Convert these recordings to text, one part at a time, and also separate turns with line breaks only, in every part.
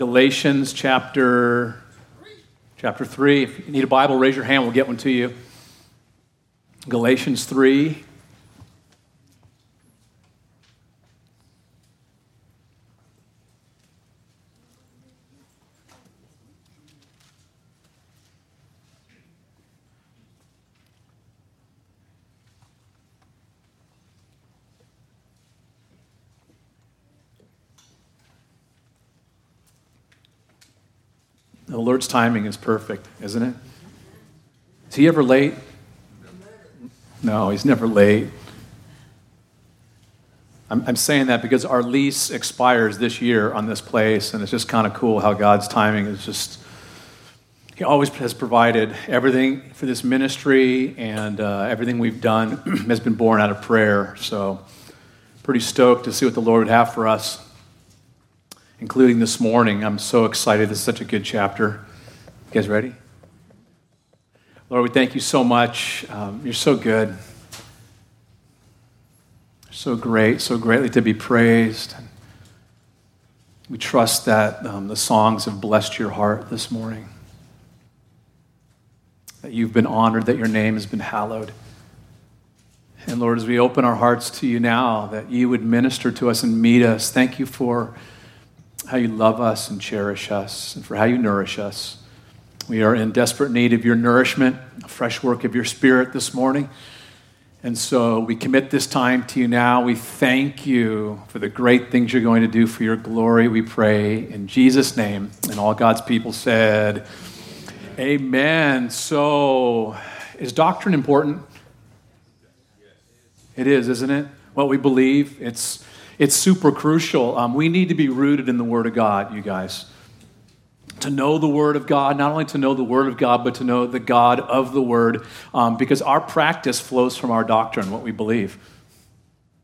Galatians chapter chapter 3. If you need a Bible, raise your hand, we'll get one to you. Galatians 3. The Lord's timing is perfect, isn't it? Is he ever late? No, he's never late. I'm, I'm saying that because our lease expires this year on this place, and it's just kind of cool how God's timing is just. He always has provided everything for this ministry, and uh, everything we've done has been born out of prayer. So, pretty stoked to see what the Lord would have for us including this morning. I'm so excited. This is such a good chapter. You guys ready? Lord, we thank you so much. Um, you're so good. So great, so greatly to be praised. We trust that um, the songs have blessed your heart this morning, that you've been honored, that your name has been hallowed. And Lord, as we open our hearts to you now, that you would minister to us and meet us. Thank you for how you love us and cherish us, and for how you nourish us. We are in desperate need of your nourishment, a fresh work of your spirit this morning. And so we commit this time to you now. We thank you for the great things you're going to do for your glory. We pray in Jesus' name. And all God's people said, Amen. So, is doctrine important? It is, isn't it? What we believe. It's it's super crucial. Um, we need to be rooted in the Word of God, you guys. To know the Word of God, not only to know the Word of God, but to know the God of the Word, um, because our practice flows from our doctrine, what we believe.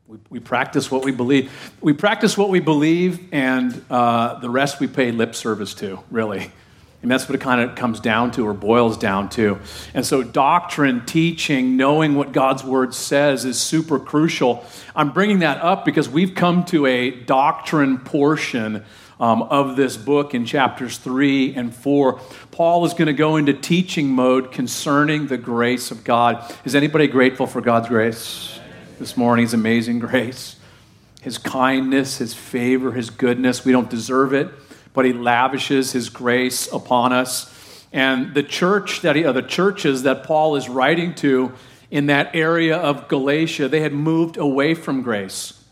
We, we practice what we believe. We practice what we believe, and uh, the rest we pay lip service to, really. And that's what it kind of comes down to or boils down to. And so, doctrine, teaching, knowing what God's word says is super crucial. I'm bringing that up because we've come to a doctrine portion um, of this book in chapters 3 and 4. Paul is going to go into teaching mode concerning the grace of God. Is anybody grateful for God's grace this morning? His amazing grace, His kindness, His favor, His goodness. We don't deserve it but he lavishes his grace upon us. And the church that he, the churches that Paul is writing to in that area of Galatia, they had moved away from grace.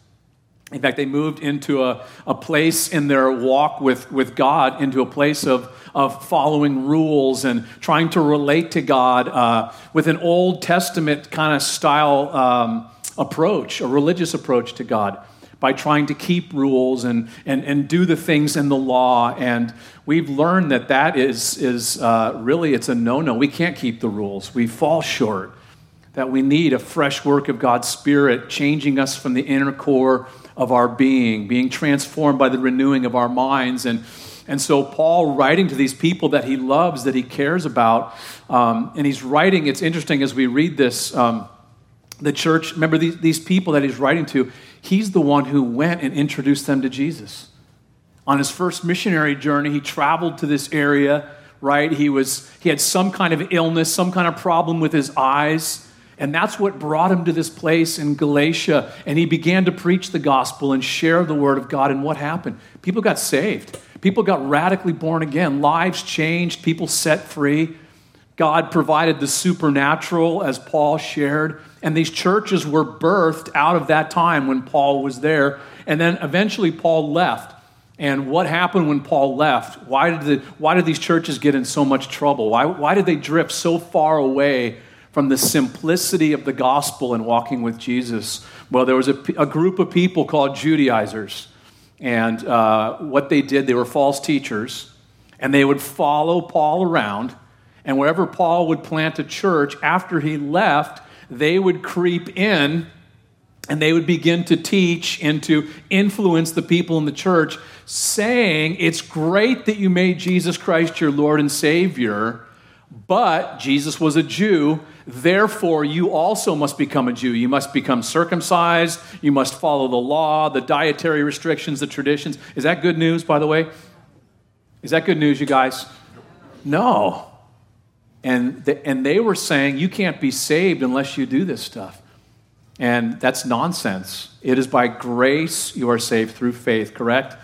In fact, they moved into a, a place in their walk with, with God, into a place of, of following rules and trying to relate to God uh, with an Old Testament kind of style um, approach, a religious approach to God by trying to keep rules and, and, and do the things in the law. And we've learned that that is, is uh, really, it's a no-no. We can't keep the rules. We fall short. That we need a fresh work of God's Spirit changing us from the inner core of our being, being transformed by the renewing of our minds. And, and so, Paul, writing to these people that he loves, that he cares about, um, and he's writing, it's interesting as we read this. Um, the church, remember these, these people that he's writing to, he's the one who went and introduced them to Jesus. On his first missionary journey, he traveled to this area, right? He, was, he had some kind of illness, some kind of problem with his eyes. And that's what brought him to this place in Galatia. And he began to preach the gospel and share the word of God. And what happened? People got saved. People got radically born again. Lives changed. People set free. God provided the supernatural, as Paul shared. And these churches were birthed out of that time when Paul was there. And then eventually Paul left. And what happened when Paul left? Why did, the, why did these churches get in so much trouble? Why, why did they drift so far away from the simplicity of the gospel and walking with Jesus? Well, there was a, a group of people called Judaizers. And uh, what they did, they were false teachers. And they would follow Paul around and wherever Paul would plant a church, after he left, they would creep in and they would begin to teach and to influence the people in the church, saying, It's great that you made Jesus Christ your Lord and Savior, but Jesus was a Jew. Therefore, you also must become a Jew. You must become circumcised. You must follow the law, the dietary restrictions, the traditions. Is that good news, by the way? Is that good news, you guys? No. And, the, and they were saying, you can't be saved unless you do this stuff. And that's nonsense. It is by grace you are saved through faith, correct?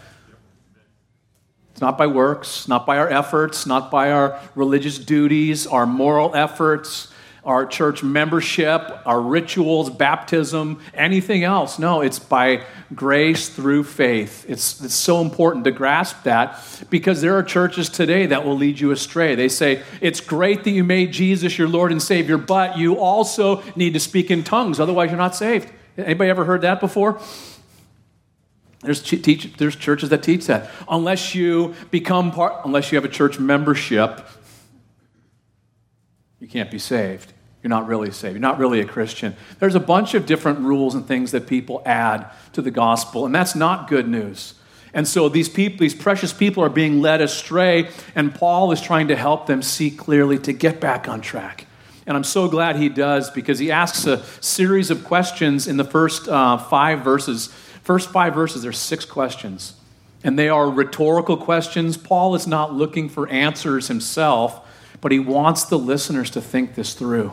It's not by works, not by our efforts, not by our religious duties, our moral efforts our church membership, our rituals, baptism, anything else. No, it's by grace through faith. It's, it's so important to grasp that because there are churches today that will lead you astray. They say, it's great that you made Jesus your Lord and Savior, but you also need to speak in tongues, otherwise, you're not saved. Anybody ever heard that before? There's, teach, there's churches that teach that. Unless you become part, unless you have a church membership, you can't be saved. You're not really saved. You're not really a Christian. There's a bunch of different rules and things that people add to the gospel, and that's not good news. And so these people, these precious people are being led astray, and Paul is trying to help them see clearly to get back on track. And I'm so glad he does because he asks a series of questions in the first uh, five verses. First five verses, there's six questions. And they are rhetorical questions. Paul is not looking for answers himself but he wants the listeners to think this through.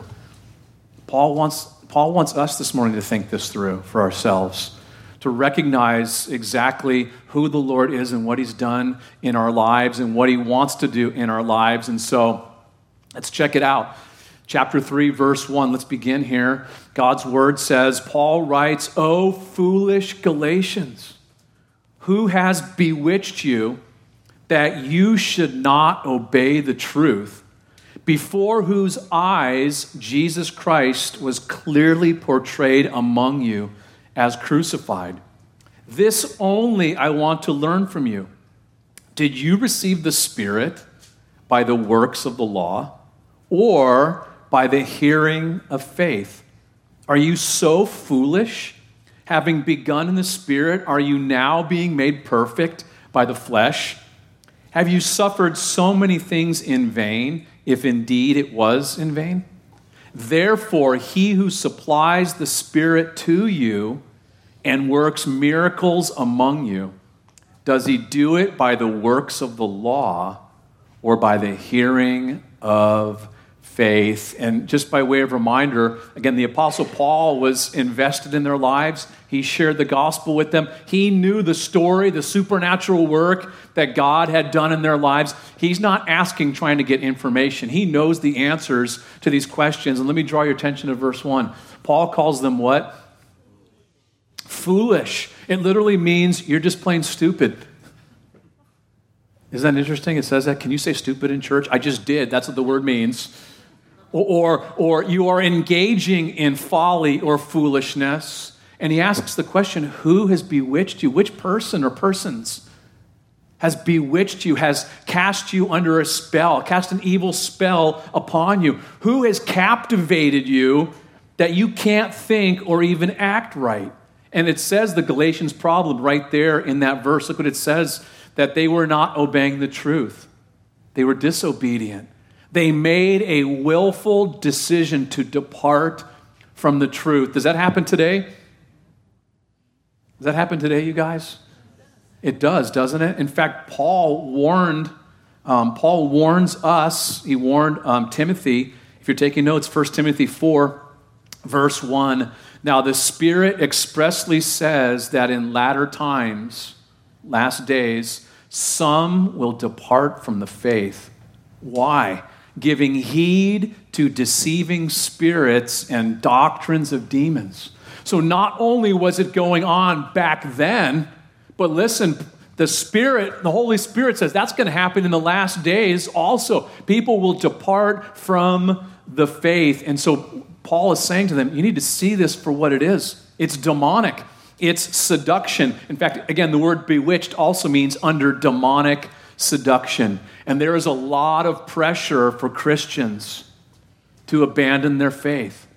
Paul wants, Paul wants us this morning to think this through for ourselves, to recognize exactly who the Lord is and what he's done in our lives and what he wants to do in our lives. And so let's check it out. Chapter 3, verse 1, let's begin here. God's word says, Paul writes, O foolish Galatians, who has bewitched you that you should not obey the truth? Before whose eyes Jesus Christ was clearly portrayed among you as crucified. This only I want to learn from you. Did you receive the Spirit by the works of the law or by the hearing of faith? Are you so foolish? Having begun in the Spirit, are you now being made perfect by the flesh? Have you suffered so many things in vain? If indeed it was in vain? Therefore, he who supplies the Spirit to you and works miracles among you, does he do it by the works of the law or by the hearing of faith. And just by way of reminder, again, the Apostle Paul was invested in their lives. He shared the gospel with them. He knew the story, the supernatural work that God had done in their lives. He's not asking, trying to get information. He knows the answers to these questions. And let me draw your attention to verse 1. Paul calls them what? Foolish. It literally means you're just plain stupid. Isn't that interesting? It says that. Can you say stupid in church? I just did. That's what the word means or, or you are engaging in folly or foolishness. And he asks the question who has bewitched you? Which person or persons has bewitched you, has cast you under a spell, cast an evil spell upon you? Who has captivated you that you can't think or even act right? And it says the Galatians' problem right there in that verse. Look what it says that they were not obeying the truth, they were disobedient. They made a willful decision to depart from the truth. Does that happen today? Does that happen today, you guys? It does, doesn't it? In fact, Paul warned, um, Paul warns us, he warned um, Timothy, if you're taking notes, 1 Timothy 4, verse 1. Now, the Spirit expressly says that in latter times, last days, some will depart from the faith. Why? giving heed to deceiving spirits and doctrines of demons. So not only was it going on back then, but listen, the Spirit, the Holy Spirit says that's going to happen in the last days also. People will depart from the faith. And so Paul is saying to them, you need to see this for what it is. It's demonic. It's seduction. In fact, again, the word bewitched also means under demonic seduction. And there is a lot of pressure for Christians to abandon their faith.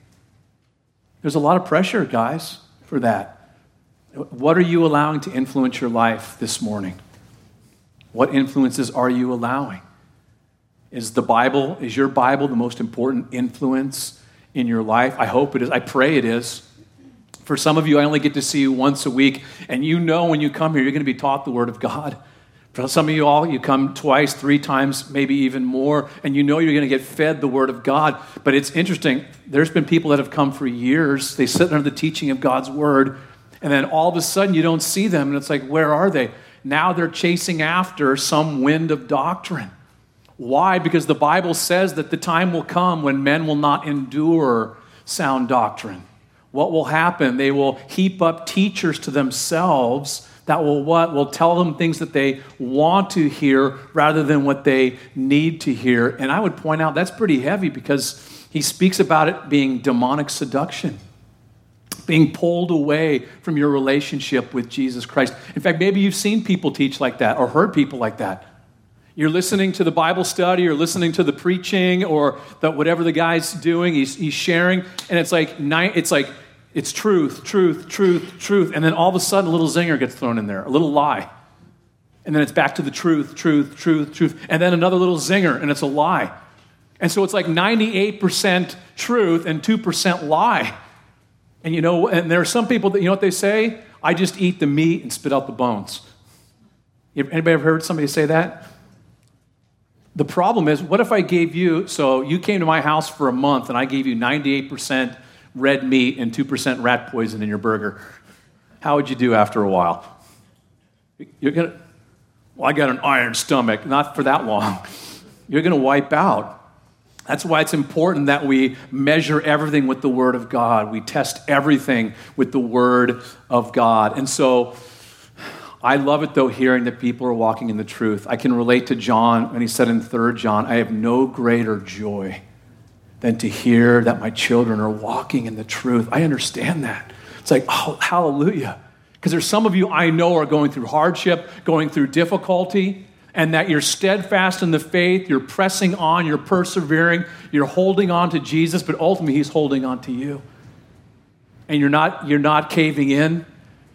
There's a lot of pressure, guys, for that. What are you allowing to influence your life this morning? What influences are you allowing? Is the Bible, is your Bible the most important influence in your life? I hope it is. I pray it is. For some of you, I only get to see you once a week, and you know when you come here, you're going to be taught the Word of God. For some of you all, you come twice, three times, maybe even more, and you know you're going to get fed the Word of God. But it's interesting. There's been people that have come for years. They sit under the teaching of God's Word, and then all of a sudden you don't see them, and it's like, where are they? Now they're chasing after some wind of doctrine. Why? Because the Bible says that the time will come when men will not endure sound doctrine. What will happen? They will heap up teachers to themselves that will what? Will tell them things that they want to hear rather than what they need to hear. And I would point out that's pretty heavy because he speaks about it being demonic seduction being pulled away from your relationship with Jesus Christ. In fact, maybe you've seen people teach like that or heard people like that. You're listening to the Bible study or listening to the preaching or the, whatever the guy's doing, he's, he's sharing, and it's like, it's like, it's truth, truth, truth, truth. And then all of a sudden, a little zinger gets thrown in there, a little lie. And then it's back to the truth, truth, truth, truth. And then another little zinger, and it's a lie. And so it's like 98% truth and 2% lie. And you know, and there are some people that, you know what they say? I just eat the meat and spit out the bones. Anybody ever heard somebody say that? The problem is, what if I gave you, so you came to my house for a month and I gave you 98% red meat and 2% rat poison in your burger? How would you do after a while? You're going to, well, I got an iron stomach. Not for that long. You're going to wipe out. That's why it's important that we measure everything with the Word of God. We test everything with the Word of God. And so I love it, though, hearing that people are walking in the truth. I can relate to John when he said in 3 John, I have no greater joy than to hear that my children are walking in the truth. I understand that. It's like, oh, hallelujah. Because there's some of you I know are going through hardship, going through difficulty and that you're steadfast in the faith, you're pressing on, you're persevering, you're holding on to Jesus, but ultimately He's holding on to you. And you're not, you're not caving in,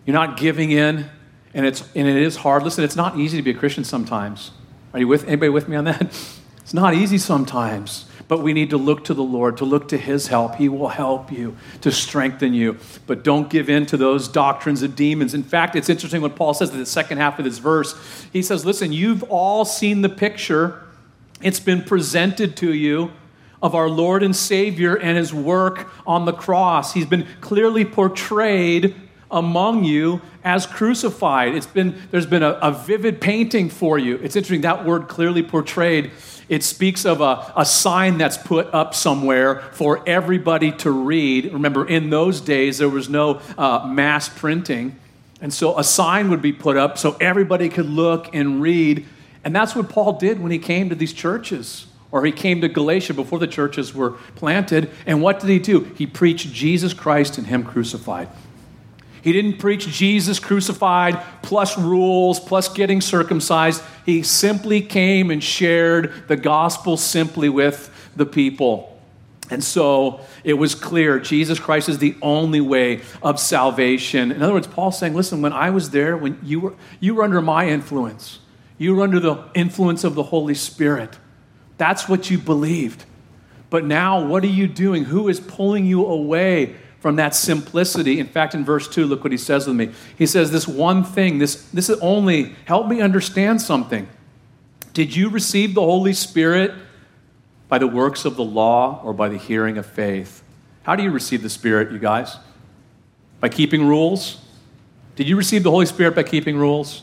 you're not giving in, and, it's, and it is hard. Listen, it's not easy to be a Christian sometimes. Are you with anybody with me on that? It's not easy sometimes. But we need to look to the Lord, to look to His help. He will help you to strengthen you. But don't give in to those doctrines of demons. In fact, it's interesting what Paul says in the second half of this verse. He says, Listen, you've all seen the picture, it's been presented to you of our Lord and Savior and His work on the cross. He's been clearly portrayed among you as crucified. It's been, there's been a, a vivid painting for you. It's interesting, that word clearly portrayed it speaks of a, a sign that's put up somewhere for everybody to read. Remember, in those days, there was no uh, mass printing. And so a sign would be put up so everybody could look and read. And that's what Paul did when he came to these churches, or he came to Galatia before the churches were planted. And what did he do? He preached Jesus Christ and Him crucified. He didn't preach Jesus crucified plus rules plus getting circumcised. He simply came and shared the gospel simply with the people. And so it was clear Jesus Christ is the only way of salvation. In other words, Paul's saying, listen, when I was there, when you were, you were under my influence, you were under the influence of the Holy Spirit. That's what you believed. But now, what are you doing? Who is pulling you away from that simplicity. In fact, in verse 2, look what he says with me. He says, This one thing, this, this is only, help me understand something. Did you receive the Holy Spirit by the works of the law or by the hearing of faith? How do you receive the Spirit, you guys? By keeping rules? Did you receive the Holy Spirit by keeping rules?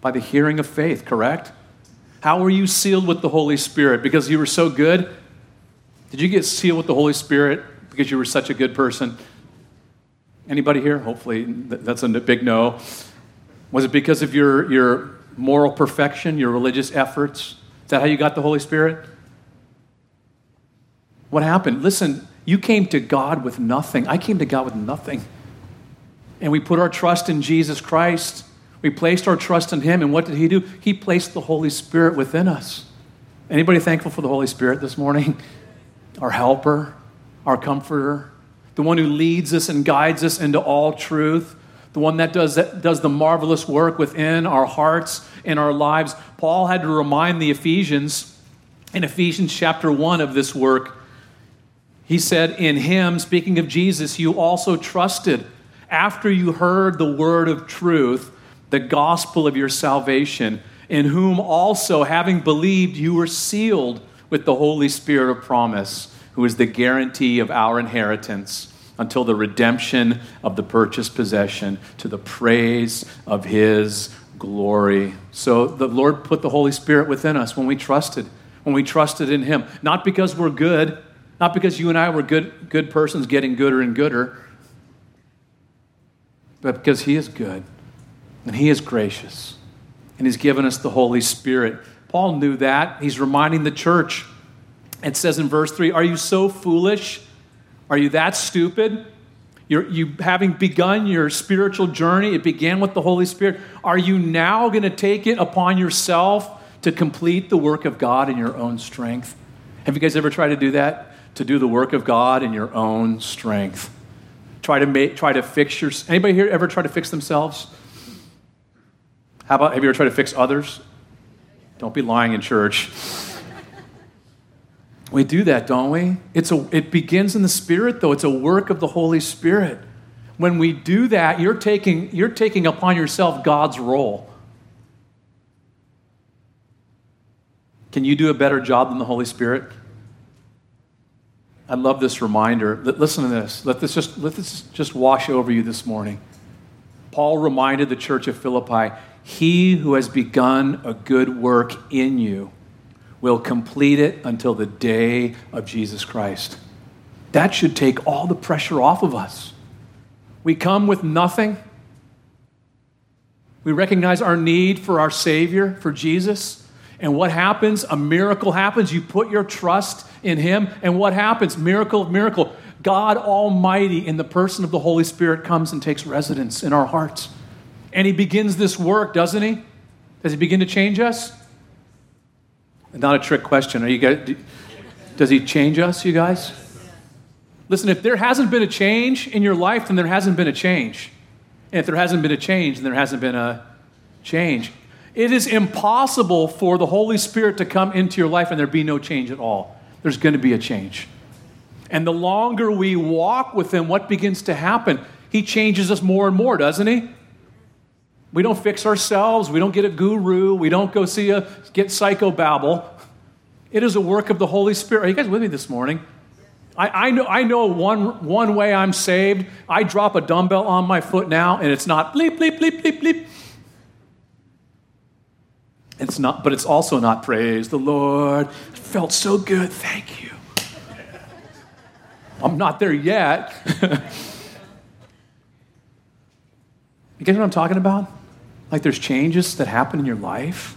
By the hearing of faith, correct? How were you sealed with the Holy Spirit? Because you were so good? Did you get sealed with the Holy Spirit because you were such a good person? Anybody here? Hopefully, that's a big no. Was it because of your, your moral perfection, your religious efforts? Is that how you got the Holy Spirit? What happened? Listen, you came to God with nothing. I came to God with nothing. And we put our trust in Jesus Christ. We placed our trust in Him. And what did He do? He placed the Holy Spirit within us. Anybody thankful for the Holy Spirit this morning? our helper, our comforter, the one who leads us and guides us into all truth, the one that does, that does the marvelous work within our hearts and our lives. Paul had to remind the Ephesians in Ephesians chapter 1 of this work. He said, In him, speaking of Jesus, you also trusted after you heard the word of truth, the gospel of your salvation, in whom also, having believed, you were sealed with the Holy Spirit of promise, who is the guarantee of our inheritance until the redemption of the purchased possession to the praise of his glory. So the Lord put the Holy Spirit within us when we trusted, when we trusted in him, not because we're good, not because you and I were good, good persons getting gooder and gooder, but because he is good and he is gracious and he's given us the Holy Spirit. Paul knew that. He's reminding the church. It says in verse 3 Are you so foolish? Are you that stupid? You're, you having begun your spiritual journey, it began with the Holy Spirit. Are you now going to take it upon yourself to complete the work of God in your own strength? Have you guys ever tried to do that? To do the work of God in your own strength? Try to make, try to fix your. Anybody here ever try to fix themselves? How about have you ever tried to fix others? Don't be lying in church. We do that, don't we? It's a, it begins in the Spirit, though. It's a work of the Holy Spirit. When we do that, you're taking, you're taking upon yourself God's role. Can you do a better job than the Holy Spirit? I love this reminder. Listen to this. Let this just, let this just wash over you this morning. Paul reminded the church of Philippi He who has begun a good work in you will complete it until the day of Jesus Christ. That should take all the pressure off of us. We come with nothing. We recognize our need for our Savior, for Jesus. And what happens? A miracle happens. You put your trust in Him. And what happens? Miracle of miracle. God Almighty, in the person of the Holy Spirit, comes and takes residence in our hearts. And He begins this work, doesn't He? Does He begin to change us? Not a trick question. Are you guys, does he change us, you guys? Listen, if there hasn't been a change in your life, then there hasn't been a change. And if there hasn't been a change, then there hasn't been a change. It is impossible for the Holy Spirit to come into your life and there be no change at all. There's going to be a change. And the longer we walk with Him, what begins to happen? He changes us more and more, doesn't He? We don't fix ourselves. We don't get a guru. We don't go see a get psychobabble. It is a work of the Holy Spirit. Are you guys with me this morning? I, I, know, I know one, one way I'm saved. I drop a dumbbell on my foot now, and it's not bleep, bleep, bleep, bleep, bleep. It's not, but it's also not praise the Lord. It felt so good. Thank you. I'm not there yet. you guys know what I'm talking about? Like there's changes that happen in your life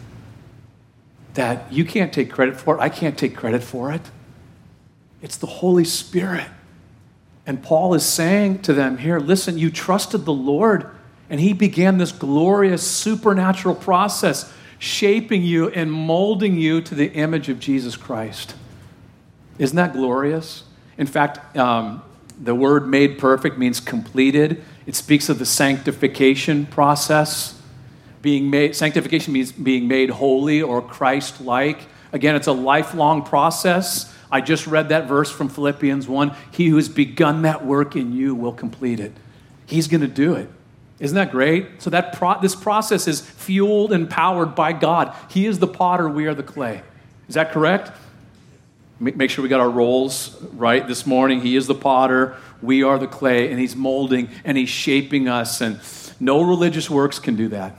that you can't take credit for. I can't take credit for it. It's the Holy Spirit. And Paul is saying to them here listen, you trusted the Lord, and He began this glorious supernatural process, shaping you and molding you to the image of Jesus Christ. Isn't that glorious? In fact, um, the word made perfect means completed. It speaks of the sanctification process being made, sanctification means being made holy or Christ like. Again, it's a lifelong process. I just read that verse from Philippians 1. He who has begun that work in you will complete it. He's going to do it. Isn't that great? So that pro- this process is fueled and powered by God. He is the potter, we are the clay. Is that correct? Make sure we got our roles right this morning. He is the potter, we are the clay, and he's molding and he's shaping us and no religious works can do that.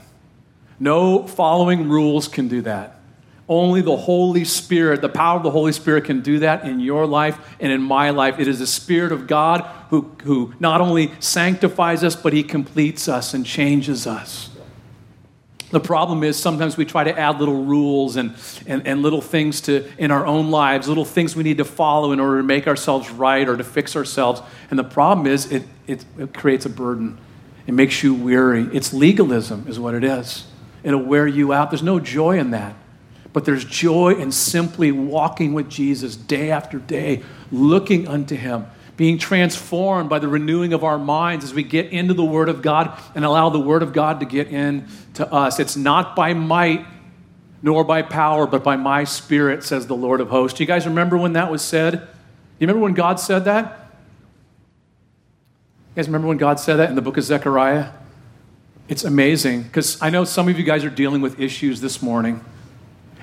No following rules can do that. Only the Holy Spirit, the power of the Holy Spirit can do that in your life and in my life. It is the Spirit of God who, who not only sanctifies us, but He completes us and changes us. The problem is sometimes we try to add little rules and, and, and little things to in our own lives, little things we need to follow in order to make ourselves right or to fix ourselves. And the problem is it, it, it creates a burden. It makes you weary. It's legalism, is what it is. It'll wear you out. There's no joy in that. But there's joy in simply walking with Jesus day after day, looking unto Him, being transformed by the renewing of our minds as we get into the Word of God and allow the Word of God to get into us. It's not by might nor by power, but by my Spirit, says the Lord of hosts. Do you guys remember when that was said? Do you remember when God said that? You guys remember when God said that in the book of Zechariah? It's amazing because I know some of you guys are dealing with issues this morning,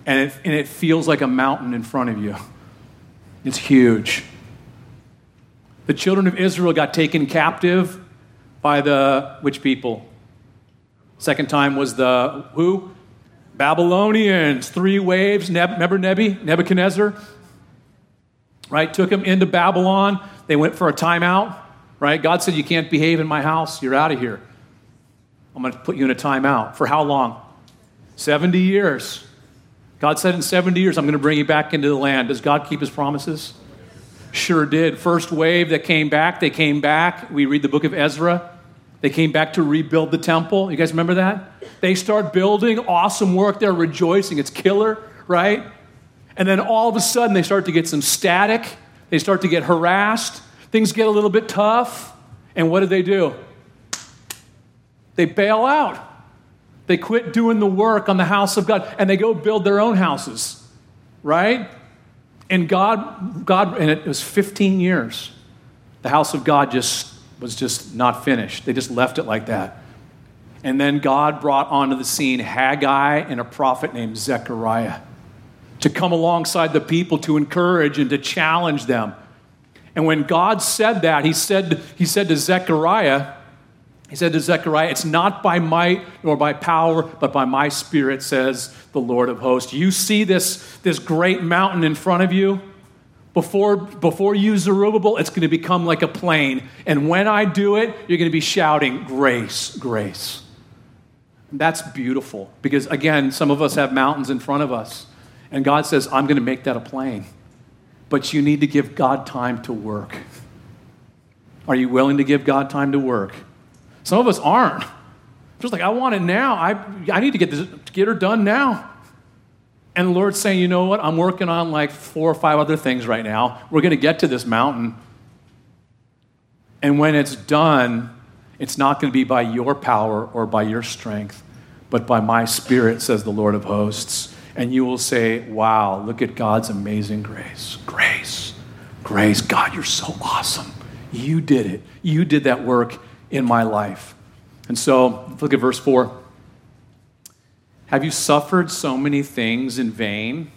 and it, and it feels like a mountain in front of you. It's huge. The children of Israel got taken captive by the which people? Second time was the who? Babylonians. Three waves. Neb, remember Nebi? Nebuchadnezzar? Right? Took them into Babylon. They went for a timeout. Right? God said, You can't behave in my house. You're out of here. I'm going to put you in a timeout. For how long? 70 years. God said, In 70 years, I'm going to bring you back into the land. Does God keep his promises? Sure did. First wave that came back, they came back. We read the book of Ezra. They came back to rebuild the temple. You guys remember that? They start building, awesome work. They're rejoicing. It's killer, right? And then all of a sudden, they start to get some static. They start to get harassed. Things get a little bit tough. And what do they do? They bail out. They quit doing the work on the house of God and they go build their own houses, right? And God, God, and it was 15 years. The house of God just was just not finished. They just left it like that. And then God brought onto the scene Haggai and a prophet named Zechariah to come alongside the people to encourage and to challenge them. And when God said that, he said, he said to Zechariah, he said to Zechariah, It's not by might nor by power, but by my spirit, says the Lord of hosts. You see this, this great mountain in front of you? Before, before you, Zerubbabel, it's going to become like a plain. And when I do it, you're going to be shouting, Grace, grace. That's beautiful because, again, some of us have mountains in front of us. And God says, I'm going to make that a plain. But you need to give God time to work. Are you willing to give God time to work? Some of us aren't. Just like, I want it now. I, I need to get, this, get her done now. And the Lord's saying, you know what? I'm working on like four or five other things right now. We're going to get to this mountain. And when it's done, it's not going to be by your power or by your strength, but by my spirit, says the Lord of hosts. And you will say, wow, look at God's amazing grace. Grace. Grace. God, you're so awesome. You did it. You did that work in my life. And so, look at verse 4. Have you suffered so many things in vain?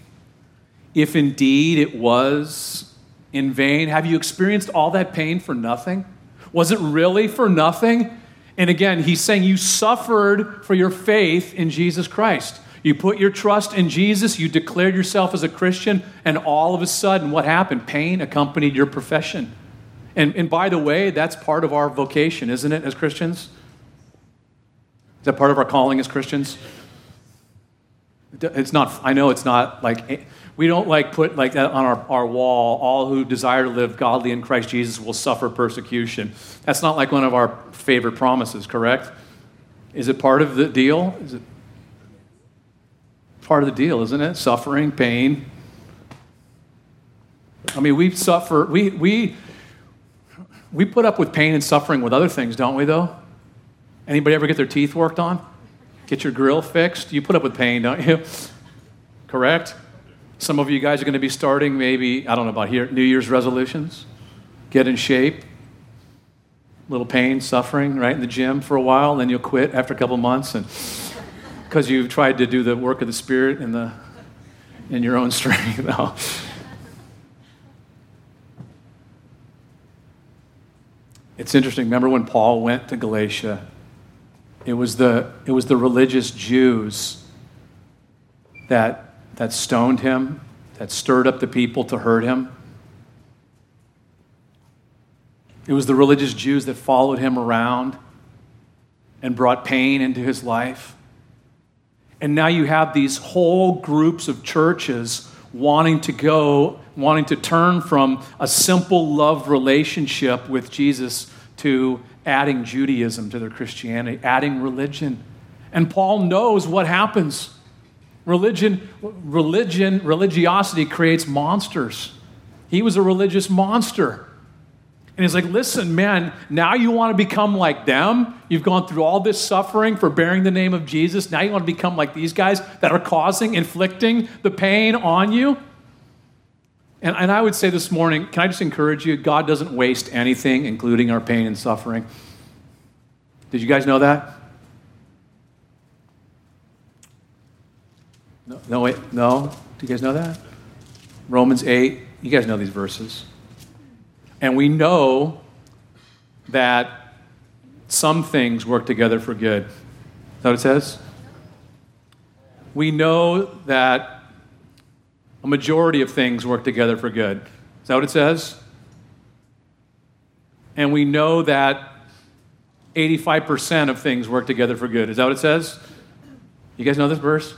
If indeed it was in vain, have you experienced all that pain for nothing? Was it really for nothing? And again, he's saying you suffered for your faith in Jesus Christ. You put your trust in Jesus, you declared yourself as a Christian, and all of a sudden, what happened? Pain accompanied your profession. And, and by the way, that's part of our vocation, isn't it, as Christians? Is that part of our calling as Christians? It's not, I know it's not like, eh, we don't like put like that on our, our wall, all who desire to live godly in Christ Jesus will suffer persecution. That's not like one of our favorite promises, correct? Is it part of the deal? Is it part of the deal, isn't it? Suffering, pain. I mean, we suffer, we, we, we put up with pain and suffering with other things, don't we, though? Anybody ever get their teeth worked on? Get your grill fixed? You put up with pain, don't you? Correct? Some of you guys are going to be starting maybe, I don't know about here, New Year's resolutions. Get in shape. Little pain, suffering, right, in the gym for a while, then you'll quit after a couple months and because you've tried to do the work of the Spirit in, the, in your own strength. It's interesting. Remember when Paul went to Galatia? It was the, it was the religious Jews that, that stoned him, that stirred up the people to hurt him. It was the religious Jews that followed him around and brought pain into his life. And now you have these whole groups of churches wanting to go, wanting to turn from a simple love relationship with Jesus to adding Judaism to their Christianity, adding religion. And Paul knows what happens. Religion, religion, religiosity creates monsters. He was a religious monster. And he's like, listen, man, now you want to become like them? You've gone through all this suffering for bearing the name of Jesus. Now you want to become like these guys that are causing, inflicting the pain on you? And, and I would say this morning, can I just encourage you? God doesn't waste anything, including our pain and suffering. Did you guys know that? No, no wait, no? Do you guys know that? Romans 8, you guys know these verses. And we know that some things work together for good. Is that what it says? We know that a majority of things work together for good. Is that what it says? And we know that 85% of things work together for good. Is that what it says? You guys know this verse?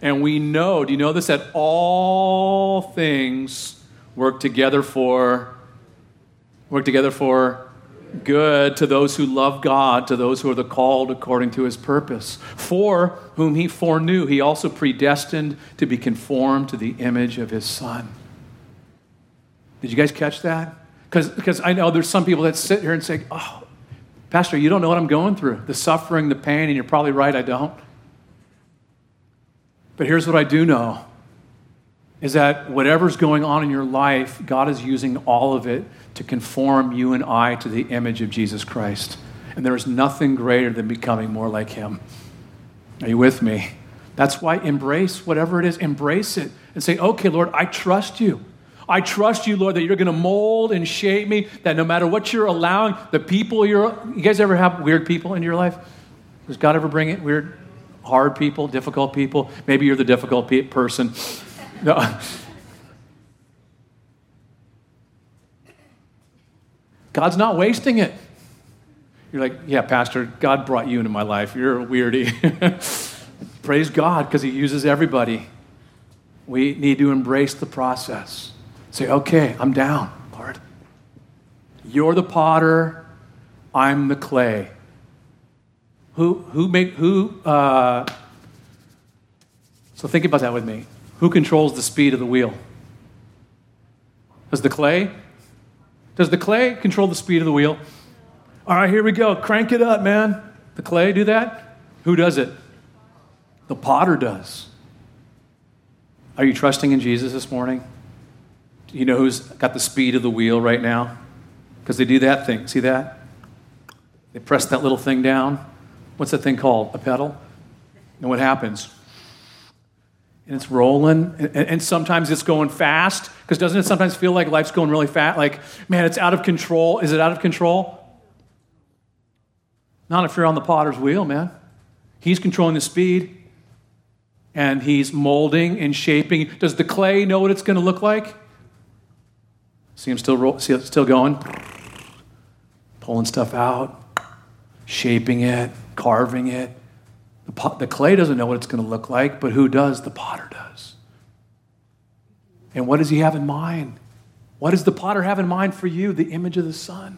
And we know, do you know this? That all things work together for work together for good to those who love God, to those who are the called according to his purpose. For whom he foreknew, he also predestined to be conformed to the image of his son. Did you guys catch that? Because I know there's some people that sit here and say, Oh, Pastor, you don't know what I'm going through the suffering, the pain, and you're probably right, I don't. But here's what I do know is that whatever's going on in your life, God is using all of it to conform you and I to the image of Jesus Christ. And there is nothing greater than becoming more like Him. Are you with me? That's why embrace whatever it is, embrace it and say, okay, Lord, I trust you. I trust you, Lord, that you're going to mold and shape me, that no matter what you're allowing, the people you're. You guys ever have weird people in your life? Does God ever bring it? Weird, hard people, difficult people? Maybe you're the difficult pe- person. No. God's not wasting it. You're like, yeah, Pastor, God brought you into my life. You're a. Praise God because He uses everybody. We need to embrace the process. Say, okay, I'm down, Lord. You're the potter, I'm the clay. Who, who make, who, uh, so think about that with me. Who controls the speed of the wheel? Does the clay? Does the clay control the speed of the wheel? All right, here we go. Crank it up, man. The clay do that? Who does it? The potter does. Are you trusting in Jesus this morning? Do you know who's got the speed of the wheel right now? Because they do that thing. See that? They press that little thing down. What's that thing called? A pedal? And what happens? And it's rolling. And, and sometimes it's going fast. Because doesn't it sometimes feel like life's going really fast? Like, man, it's out of control. Is it out of control? Not if you're on the potter's wheel, man. He's controlling the speed and he's molding and shaping. Does the clay know what it's going to look like? See him still, roll, see still going? Pulling stuff out, shaping it, carving it. The, pot, the clay doesn't know what it's going to look like, but who does? The potter does. And what does he have in mind? What does the potter have in mind for you? The image of the Son.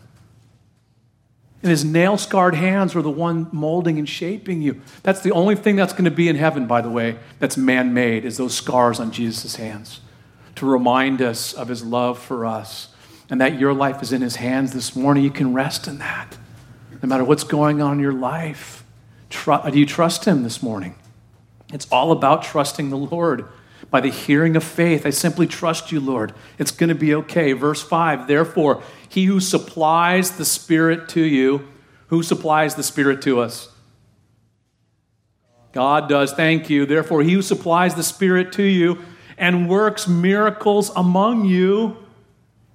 And his nail scarred hands are the one molding and shaping you. That's the only thing that's going to be in heaven, by the way, that's man made, is those scars on Jesus' hands to remind us of his love for us and that your life is in his hands this morning. You can rest in that. No matter what's going on in your life, do you trust him this morning? It's all about trusting the Lord. By the hearing of faith, I simply trust you, Lord. It's going to be okay. Verse 5 Therefore, he who supplies the Spirit to you, who supplies the Spirit to us? God does. Thank you. Therefore, he who supplies the Spirit to you and works miracles among you.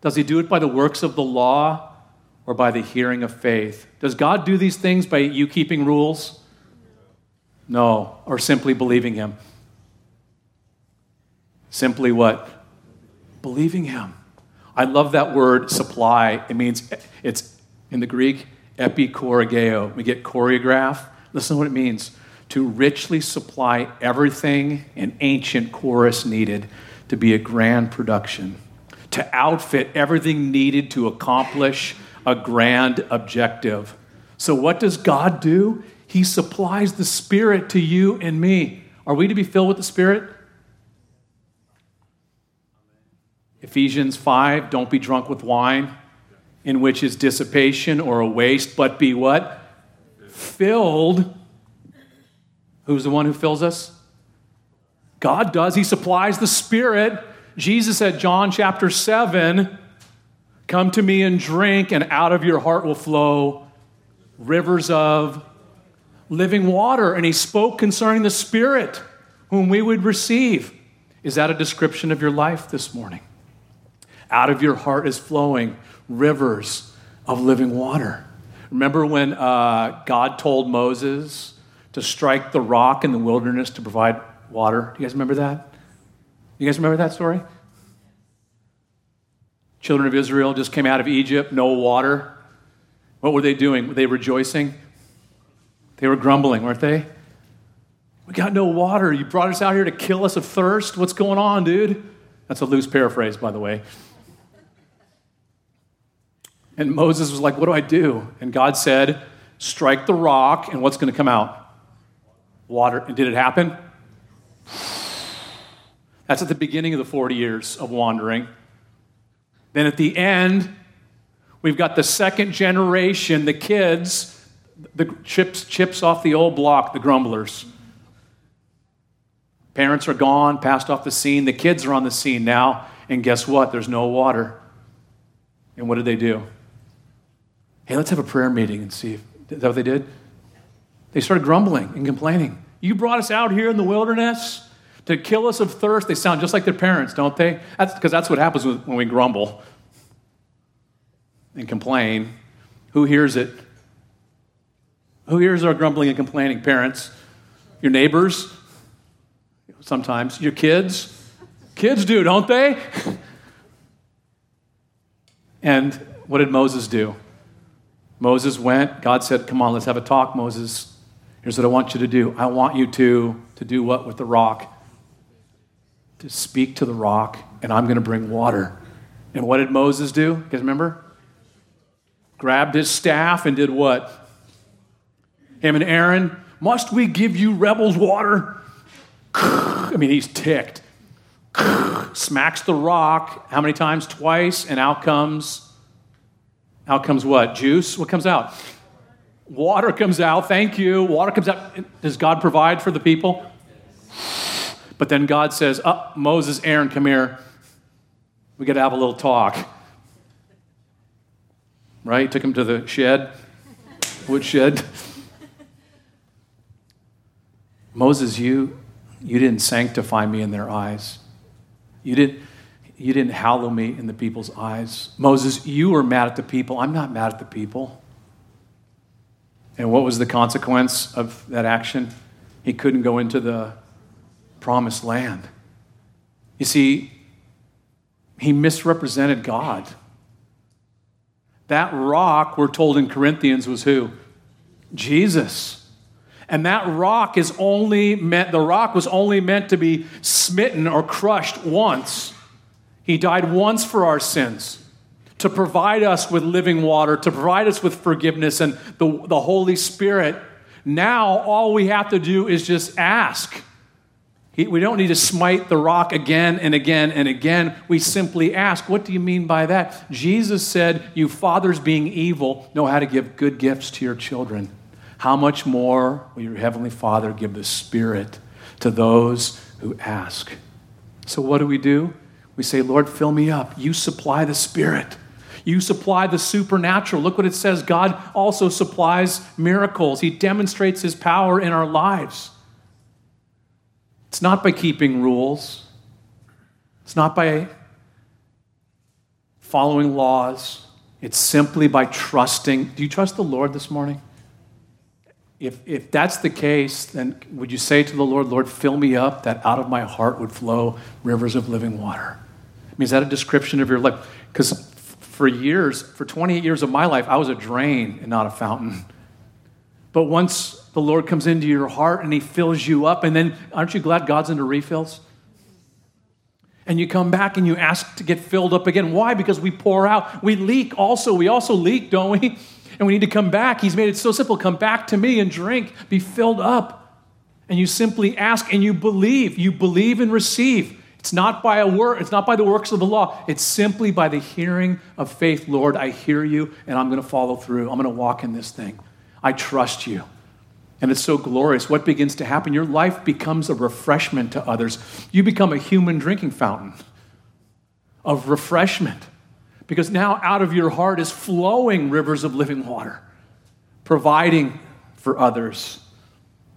Does he do it by the works of the law or by the hearing of faith? Does God do these things by you keeping rules? No, or simply believing him. Simply what? Believing him. I love that word supply. It means it's in the Greek epikorageo. We get choreograph. Listen to what it means to richly supply everything an ancient chorus needed to be a grand production, to outfit everything needed to accomplish a grand objective. So, what does God do? He supplies the Spirit to you and me. Are we to be filled with the Spirit? Ephesians 5 don't be drunk with wine, in which is dissipation or a waste, but be what? Filled Who's the one who fills us? God does. He supplies the Spirit. Jesus said, John chapter 7, Come to me and drink, and out of your heart will flow rivers of living water. And he spoke concerning the Spirit. whom we would receive. Is that a description of your life this morning? Out of your heart is flowing rivers of living water. Remember when uh, God told Moses to strike the rock in the wilderness to provide water? Do you guys remember that? You guys remember that story? Children of Israel just came out of Egypt, no water. What were they doing? Were they rejoicing? They were grumbling, weren't they? We got no water. You brought us out here to kill us of thirst. What's going on, dude? That's a loose paraphrase, by the way. And Moses was like, What do I do? And God said, Strike the rock, and what's going to come out? Water. And did it happen? That's at the beginning of the 40 years of wandering. Then at the end, we've got the second generation, the kids, the chips, chips off the old block, the grumblers. Parents are gone, passed off the scene. The kids are on the scene now, and guess what? There's no water. And what did they do? Hey, let's have a prayer meeting and see. If, is that what they did? They started grumbling and complaining. You brought us out here in the wilderness to kill us of thirst. They sound just like their parents, don't they? That's because that's what happens when we grumble and complain. Who hears it? Who hears our grumbling and complaining? Parents, your neighbors, sometimes your kids. Kids do, don't they? and what did Moses do? Moses went, God said, Come on, let's have a talk, Moses. Here's what I want you to do. I want you to, to do what with the rock? To speak to the rock, and I'm going to bring water. And what did Moses do? You guys remember? Grabbed his staff and did what? Him and Aaron, must we give you rebels water? I mean, he's ticked. Smacks the rock. How many times? Twice. And out comes out comes what? Juice? What comes out? Water comes out. Thank you. Water comes out. Does God provide for the people? But then God says, oh, Moses, Aaron, come here. We got to have a little talk. Right? Took him to the shed, wood shed. Moses, you, you didn't sanctify me in their eyes. You didn't you didn't hallow me in the people's eyes. Moses, you were mad at the people. I'm not mad at the people. And what was the consequence of that action? He couldn't go into the promised land. You see, he misrepresented God. That rock, we're told in Corinthians, was who? Jesus. And that rock is only meant, the rock was only meant to be smitten or crushed once. He died once for our sins to provide us with living water, to provide us with forgiveness and the, the Holy Spirit. Now, all we have to do is just ask. He, we don't need to smite the rock again and again and again. We simply ask, What do you mean by that? Jesus said, You fathers being evil know how to give good gifts to your children. How much more will your Heavenly Father give the Spirit to those who ask? So, what do we do? We say, Lord, fill me up. You supply the Spirit. You supply the supernatural. Look what it says God also supplies miracles, He demonstrates His power in our lives. It's not by keeping rules, it's not by following laws. It's simply by trusting. Do you trust the Lord this morning? If, if that's the case, then would you say to the Lord, Lord, fill me up that out of my heart would flow rivers of living water? I mean, is that a description of your life? Because for years, for 28 years of my life, I was a drain and not a fountain. But once the Lord comes into your heart and He fills you up, and then aren't you glad God's into refills? And you come back and you ask to get filled up again. Why? Because we pour out. We leak also. We also leak, don't we? And we need to come back. He's made it so simple. Come back to me and drink. Be filled up. And you simply ask and you believe. You believe and receive. It's not by a word, it's not by the works of the law. It's simply by the hearing of faith. Lord, I hear you and I'm going to follow through. I'm going to walk in this thing. I trust you. And it's so glorious. What begins to happen? Your life becomes a refreshment to others. You become a human drinking fountain of refreshment because now out of your heart is flowing rivers of living water, providing for others.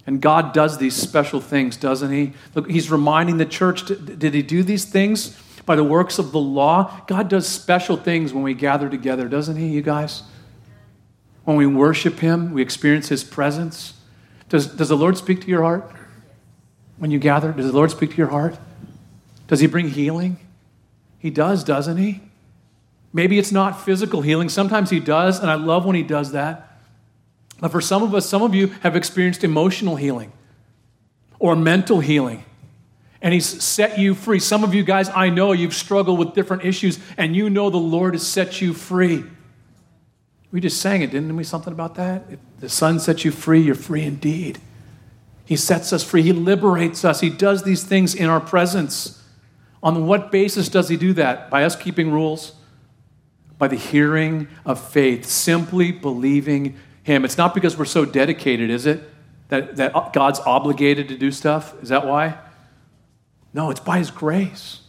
And God does these special things, doesn't He? Look, He's reminding the church did He do these things by the works of the law? God does special things when we gather together, doesn't He, you guys? When we worship Him, we experience His presence. Does, does the Lord speak to your heart when you gather? Does the Lord speak to your heart? Does He bring healing? He does, doesn't He? Maybe it's not physical healing. Sometimes He does, and I love when He does that. But for some of us, some of you have experienced emotional healing or mental healing. And he's set you free. Some of you guys, I know you've struggled with different issues, and you know the Lord has set you free. We just sang it, didn't we? Something about that? If the Son sets you free, you're free indeed. He sets us free. He liberates us. He does these things in our presence. On what basis does he do that? By us keeping rules? By the hearing of faith, simply believing him. It's not because we're so dedicated, is it? That, that God's obligated to do stuff? Is that why? No, it's by His grace.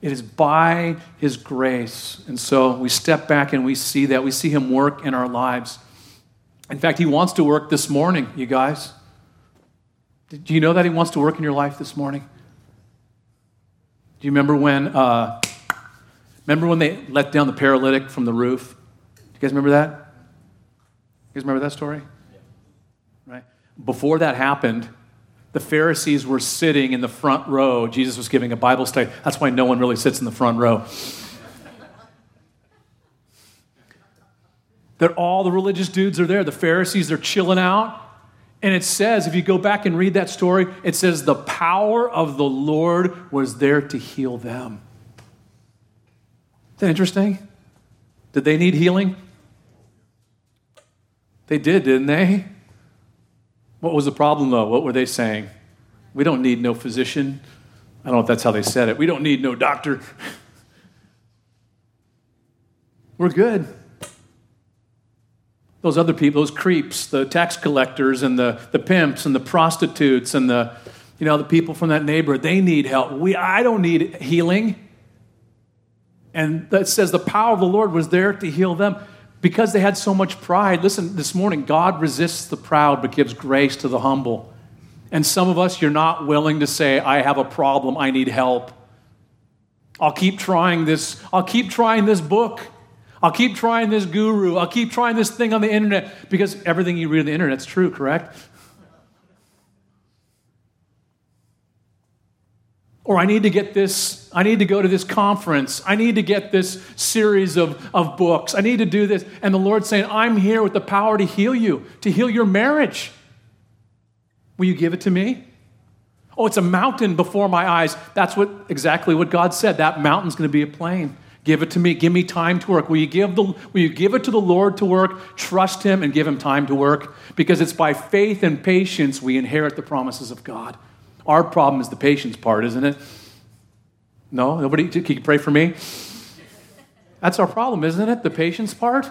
It is by His grace. And so we step back and we see that. We see Him work in our lives. In fact, He wants to work this morning, you guys. Do you know that He wants to work in your life this morning? Do you remember when, uh, remember when they let down the paralytic from the roof? Do you guys remember that? You guys remember that story? Right? Before that happened, the Pharisees were sitting in the front row. Jesus was giving a Bible study. That's why no one really sits in the front row. that all the religious dudes are there. The Pharisees, they're chilling out. And it says, if you go back and read that story, it says, the power of the Lord was there to heal them. That interesting? Did they need healing? They did, didn't they? What was the problem, though? What were they saying? We don't need no physician. I don't know if that's how they said it. We don't need no doctor. We're good. Those other people, those creeps, the tax collectors and the, the pimps and the prostitutes and the, you know, the people from that neighborhood, they need help. We, I don't need healing. And that says the power of the Lord was there to heal them because they had so much pride. Listen, this morning, God resists the proud but gives grace to the humble. And some of us, you're not willing to say, I have a problem, I need help. I'll keep trying this, I'll keep trying this book. I'll keep trying this guru. I'll keep trying this thing on the internet because everything you read on the internet is true, correct? Or I need to get this, I need to go to this conference. I need to get this series of, of books. I need to do this. And the Lord's saying, I'm here with the power to heal you, to heal your marriage. Will you give it to me? Oh, it's a mountain before my eyes. That's what exactly what God said. That mountain's going to be a plain. Give it to me. Give me time to work. Will you give the will you give it to the Lord to work? Trust him and give him time to work because it's by faith and patience we inherit the promises of God. Our problem is the patience part, isn't it? No? Nobody? Can you pray for me? That's our problem, isn't it? The patience part?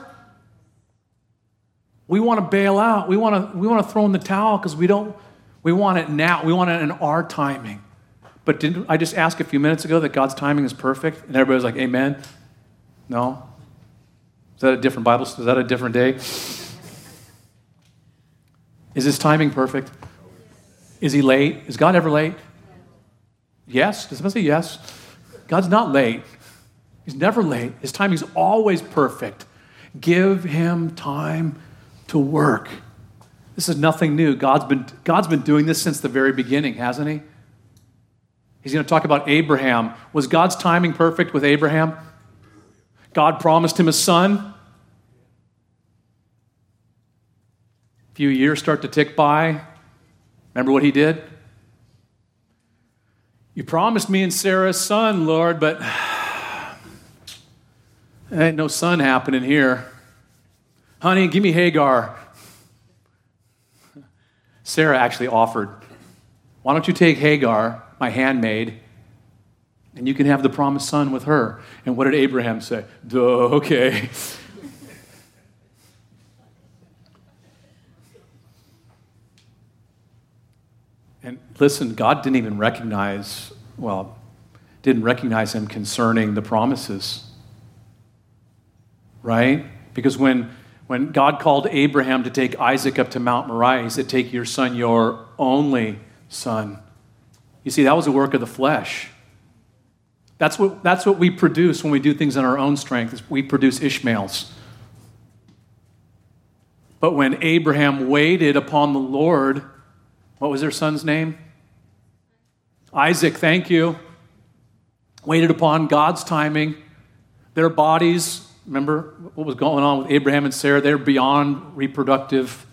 We want to bail out. We want to, we want to throw in the towel because we don't, we want it now. We want it in our timing. But didn't I just ask a few minutes ago that God's timing is perfect? And everybody's like, Amen? No? Is that a different Bible? Is that a different day? Is his timing perfect? Is he late? Is God ever late? Yes. Does somebody say yes? God's not late. He's never late. His timing's always perfect. Give him time to work. This is nothing new. God's been, God's been doing this since the very beginning, hasn't he? He's going to talk about Abraham. Was God's timing perfect with Abraham? God promised him a son. A few years start to tick by. Remember what he did? You promised me and Sarah a son, Lord, but there ain't no son happening here. Honey, give me Hagar. Sarah actually offered, Why don't you take Hagar, my handmaid, and you can have the promised son with her? And what did Abraham say? Duh, okay. And listen, God didn't even recognize, well, didn't recognize him concerning the promises. Right? Because when, When God called Abraham to take Isaac up to Mount Moriah, he said, Take your son, your only son. You see, that was a work of the flesh. That's what, that's what we produce when we do things in our own strength. We produce Ishmaels. But when Abraham waited upon the Lord, what was their son's name? Isaac, thank you. Waited upon God's timing. Their bodies Remember what was going on with Abraham and Sarah? They're beyond reproductive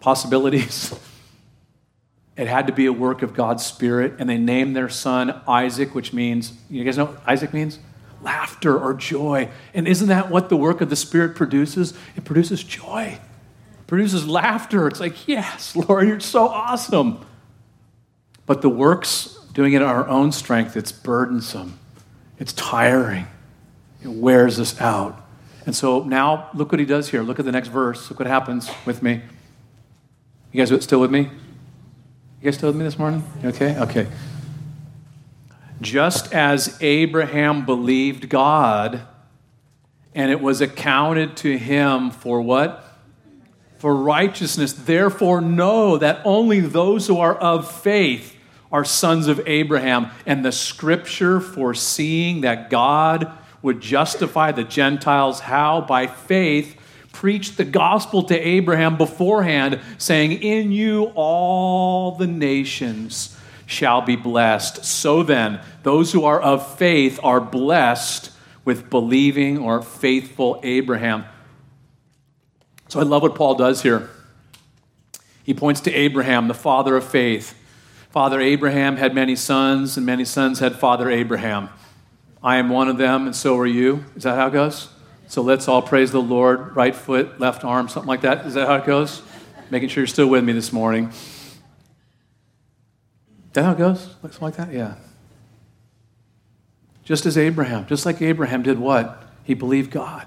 possibilities. It had to be a work of God's Spirit, and they named their son Isaac, which means, you guys know what Isaac means? Laughter or joy. And isn't that what the work of the Spirit produces? It produces joy, it produces laughter. It's like, yes, Lord, you're so awesome. But the works, doing it in our own strength, it's burdensome, it's tiring. It wears us out. And so now look what he does here. Look at the next verse. Look what happens with me. You guys still with me? You guys still with me this morning? Okay? Okay. Just as Abraham believed God, and it was accounted to him for what? For righteousness. Therefore, know that only those who are of faith are sons of Abraham. And the scripture foreseeing that God would justify the Gentiles. How? By faith, preached the gospel to Abraham beforehand, saying, In you all the nations shall be blessed. So then, those who are of faith are blessed with believing or faithful Abraham. So I love what Paul does here. He points to Abraham, the father of faith. Father Abraham had many sons, and many sons had Father Abraham. I am one of them, and so are you. Is that how it goes? So let's all praise the Lord, right foot, left arm, something like that. Is that how it goes? Making sure you're still with me this morning. Is that how it goes? Something like that? Yeah. Just as Abraham, just like Abraham did what? He believed God.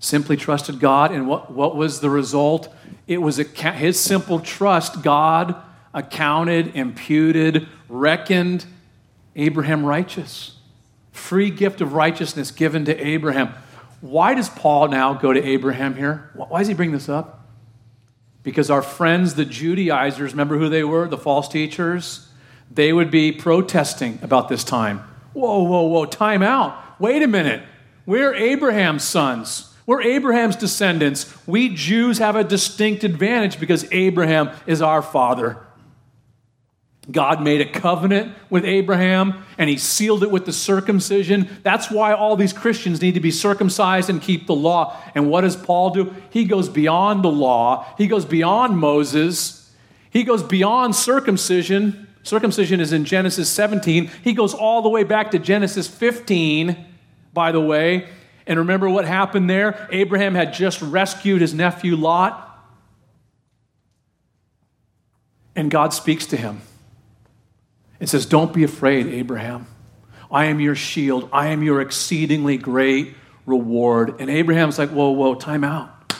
Simply trusted God, and what, what was the result? It was a, his simple trust. God accounted, imputed, reckoned Abraham righteous free gift of righteousness given to Abraham. Why does Paul now go to Abraham here? Why does he bring this up? Because our friends, the Judaizers, remember who they were? The false teachers? They would be protesting about this time. Whoa, whoa, whoa, time out. Wait a minute. We're Abraham's sons. We're Abraham's descendants. We Jews have a distinct advantage because Abraham is our father. God made a covenant with Abraham and he sealed it with the circumcision. That's why all these Christians need to be circumcised and keep the law. And what does Paul do? He goes beyond the law, he goes beyond Moses, he goes beyond circumcision. Circumcision is in Genesis 17. He goes all the way back to Genesis 15, by the way. And remember what happened there? Abraham had just rescued his nephew Lot. And God speaks to him. It says, Don't be afraid, Abraham. I am your shield. I am your exceedingly great reward. And Abraham's like, Whoa, whoa, time out.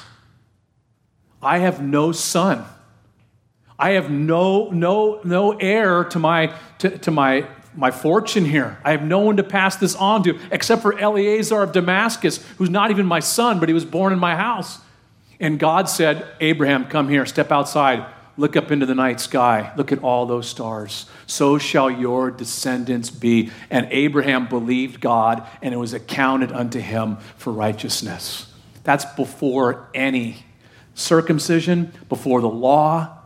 I have no son. I have no, no, no heir to my, to, to my, my fortune here. I have no one to pass this on to except for Eliezer of Damascus, who's not even my son, but he was born in my house. And God said, Abraham, come here, step outside. Look up into the night sky. Look at all those stars. So shall your descendants be. And Abraham believed God, and it was accounted unto him for righteousness. That's before any circumcision, before the law.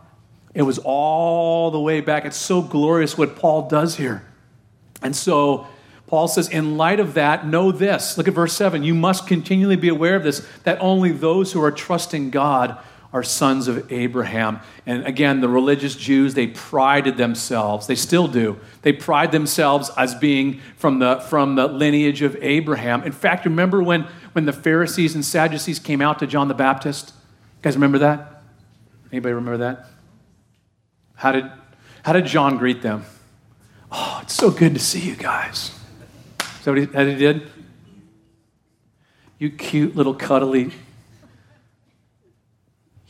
It was all the way back. It's so glorious what Paul does here. And so Paul says, in light of that, know this. Look at verse 7. You must continually be aware of this, that only those who are trusting God are sons of Abraham. And again, the religious Jews, they prided themselves, they still do. They pride themselves as being from the, from the lineage of Abraham. In fact, remember when, when the Pharisees and Sadducees came out to John the Baptist? You guys remember that? Anybody remember that? How did, how did John greet them? Oh, it's so good to see you guys. Is that what he, he did? You cute little cuddly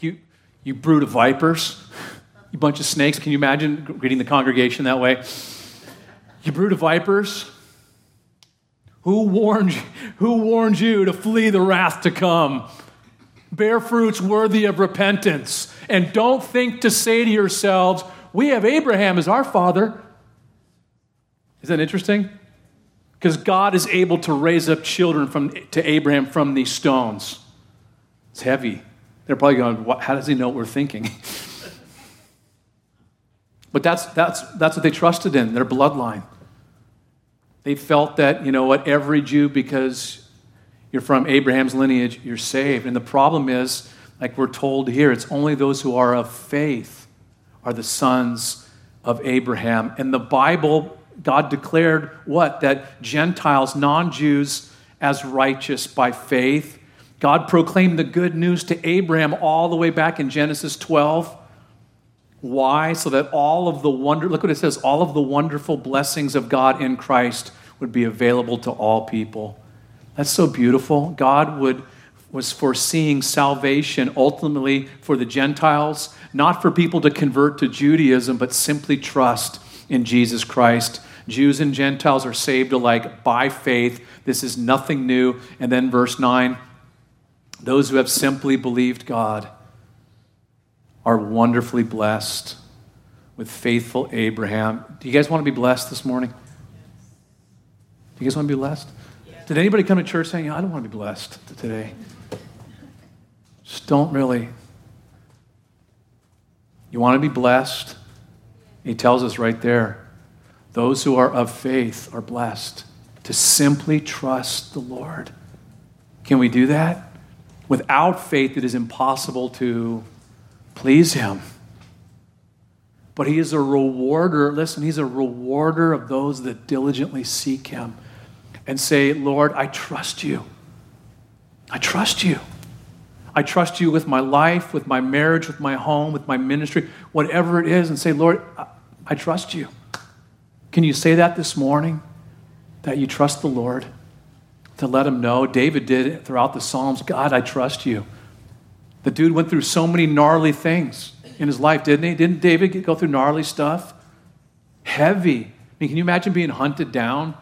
you, you brood of vipers, you bunch of snakes. Can you imagine greeting the congregation that way? You brood of vipers. Who warned, you, who warned you to flee the wrath to come? Bear fruits worthy of repentance. And don't think to say to yourselves, we have Abraham as our father. Is that interesting? Because God is able to raise up children from, to Abraham from these stones. It's heavy. They're probably going, how does he know what we're thinking? but that's, that's, that's what they trusted in, their bloodline. They felt that, you know what, every Jew, because you're from Abraham's lineage, you're saved. And the problem is, like we're told here, it's only those who are of faith are the sons of Abraham. And the Bible, God declared what? That Gentiles, non Jews, as righteous by faith. God proclaimed the good news to Abraham all the way back in Genesis 12. Why? So that all of the wonder, look what it says, all of the wonderful blessings of God in Christ would be available to all people. That's so beautiful. God would was foreseeing salvation ultimately for the Gentiles, not for people to convert to Judaism, but simply trust in Jesus Christ. Jews and Gentiles are saved alike by faith. This is nothing new. And then verse 9 those who have simply believed God are wonderfully blessed with faithful Abraham. Do you guys want to be blessed this morning? Do you guys want to be blessed? Did anybody come to church saying, I don't want to be blessed today? Just don't really. You want to be blessed? He tells us right there those who are of faith are blessed to simply trust the Lord. Can we do that? Without faith, it is impossible to please Him. But He is a rewarder. Listen, He's a rewarder of those that diligently seek Him and say, Lord, I trust you. I trust you. I trust you with my life, with my marriage, with my home, with my ministry, whatever it is, and say, Lord, I trust you. Can you say that this morning? That you trust the Lord? To let him know. David did it throughout the Psalms God, I trust you. The dude went through so many gnarly things in his life, didn't he? Didn't David go through gnarly stuff? Heavy. I mean, can you imagine being hunted down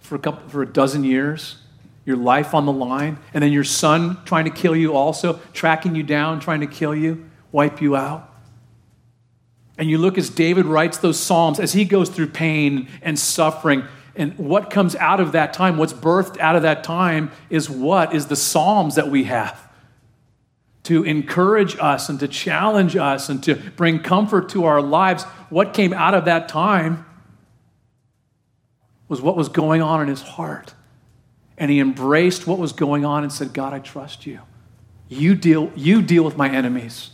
for a, couple, for a dozen years? Your life on the line, and then your son trying to kill you also, tracking you down, trying to kill you, wipe you out. And you look as David writes those Psalms, as he goes through pain and suffering, and what comes out of that time, what's birthed out of that time, is what? Is the Psalms that we have to encourage us and to challenge us and to bring comfort to our lives. What came out of that time was what was going on in his heart. And he embraced what was going on and said, God, I trust you. You deal, you deal with my enemies.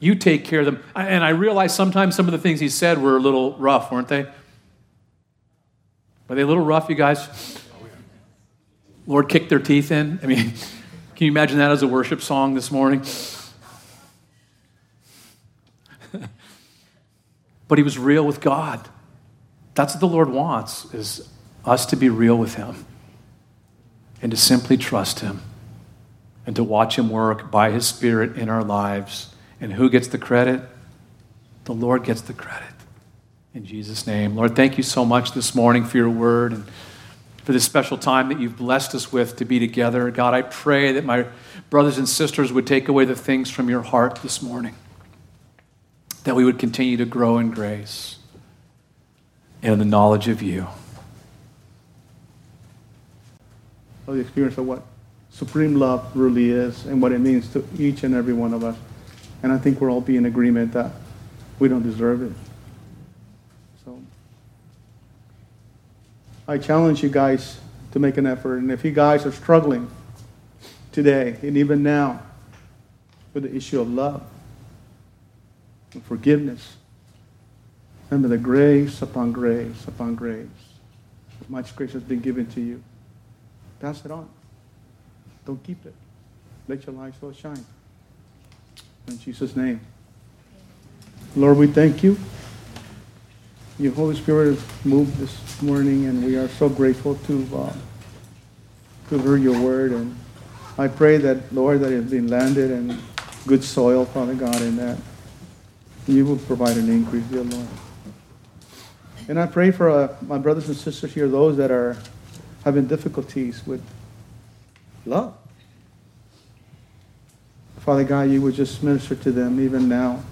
You take care of them. And I realize sometimes some of the things he said were a little rough, weren't they? Were they a little rough, you guys? Lord kicked their teeth in. I mean, can you imagine that as a worship song this morning? but he was real with God. That's what the Lord wants, is us to be real with him and to simply trust him and to watch him work by his spirit in our lives. And who gets the credit? The Lord gets the credit. In Jesus' name. Lord, thank you so much this morning for your word and for this special time that you've blessed us with to be together. God, I pray that my brothers and sisters would take away the things from your heart this morning, that we would continue to grow in grace and in the knowledge of you.
Of the experience of what supreme love really is and what it means to each and every one of us. And I think we're all be in agreement that we don't deserve it. So I challenge you guys to make an effort. And if you guys are struggling today and even now with the issue of love and forgiveness, remember the grace upon grace upon grace. Much grace has been given to you. Pass it on. Don't keep it. Let your light so shine. In Jesus' name. Lord, we thank you. Your Holy Spirit has moved this morning, and we are so grateful to, uh, to hear your word. And I pray that, Lord, that it has been landed in good soil, Father God, and that you will provide an increase, dear Lord. And I pray for uh, my brothers and sisters here, those that are having difficulties with love. Father God, you would just minister to them even now.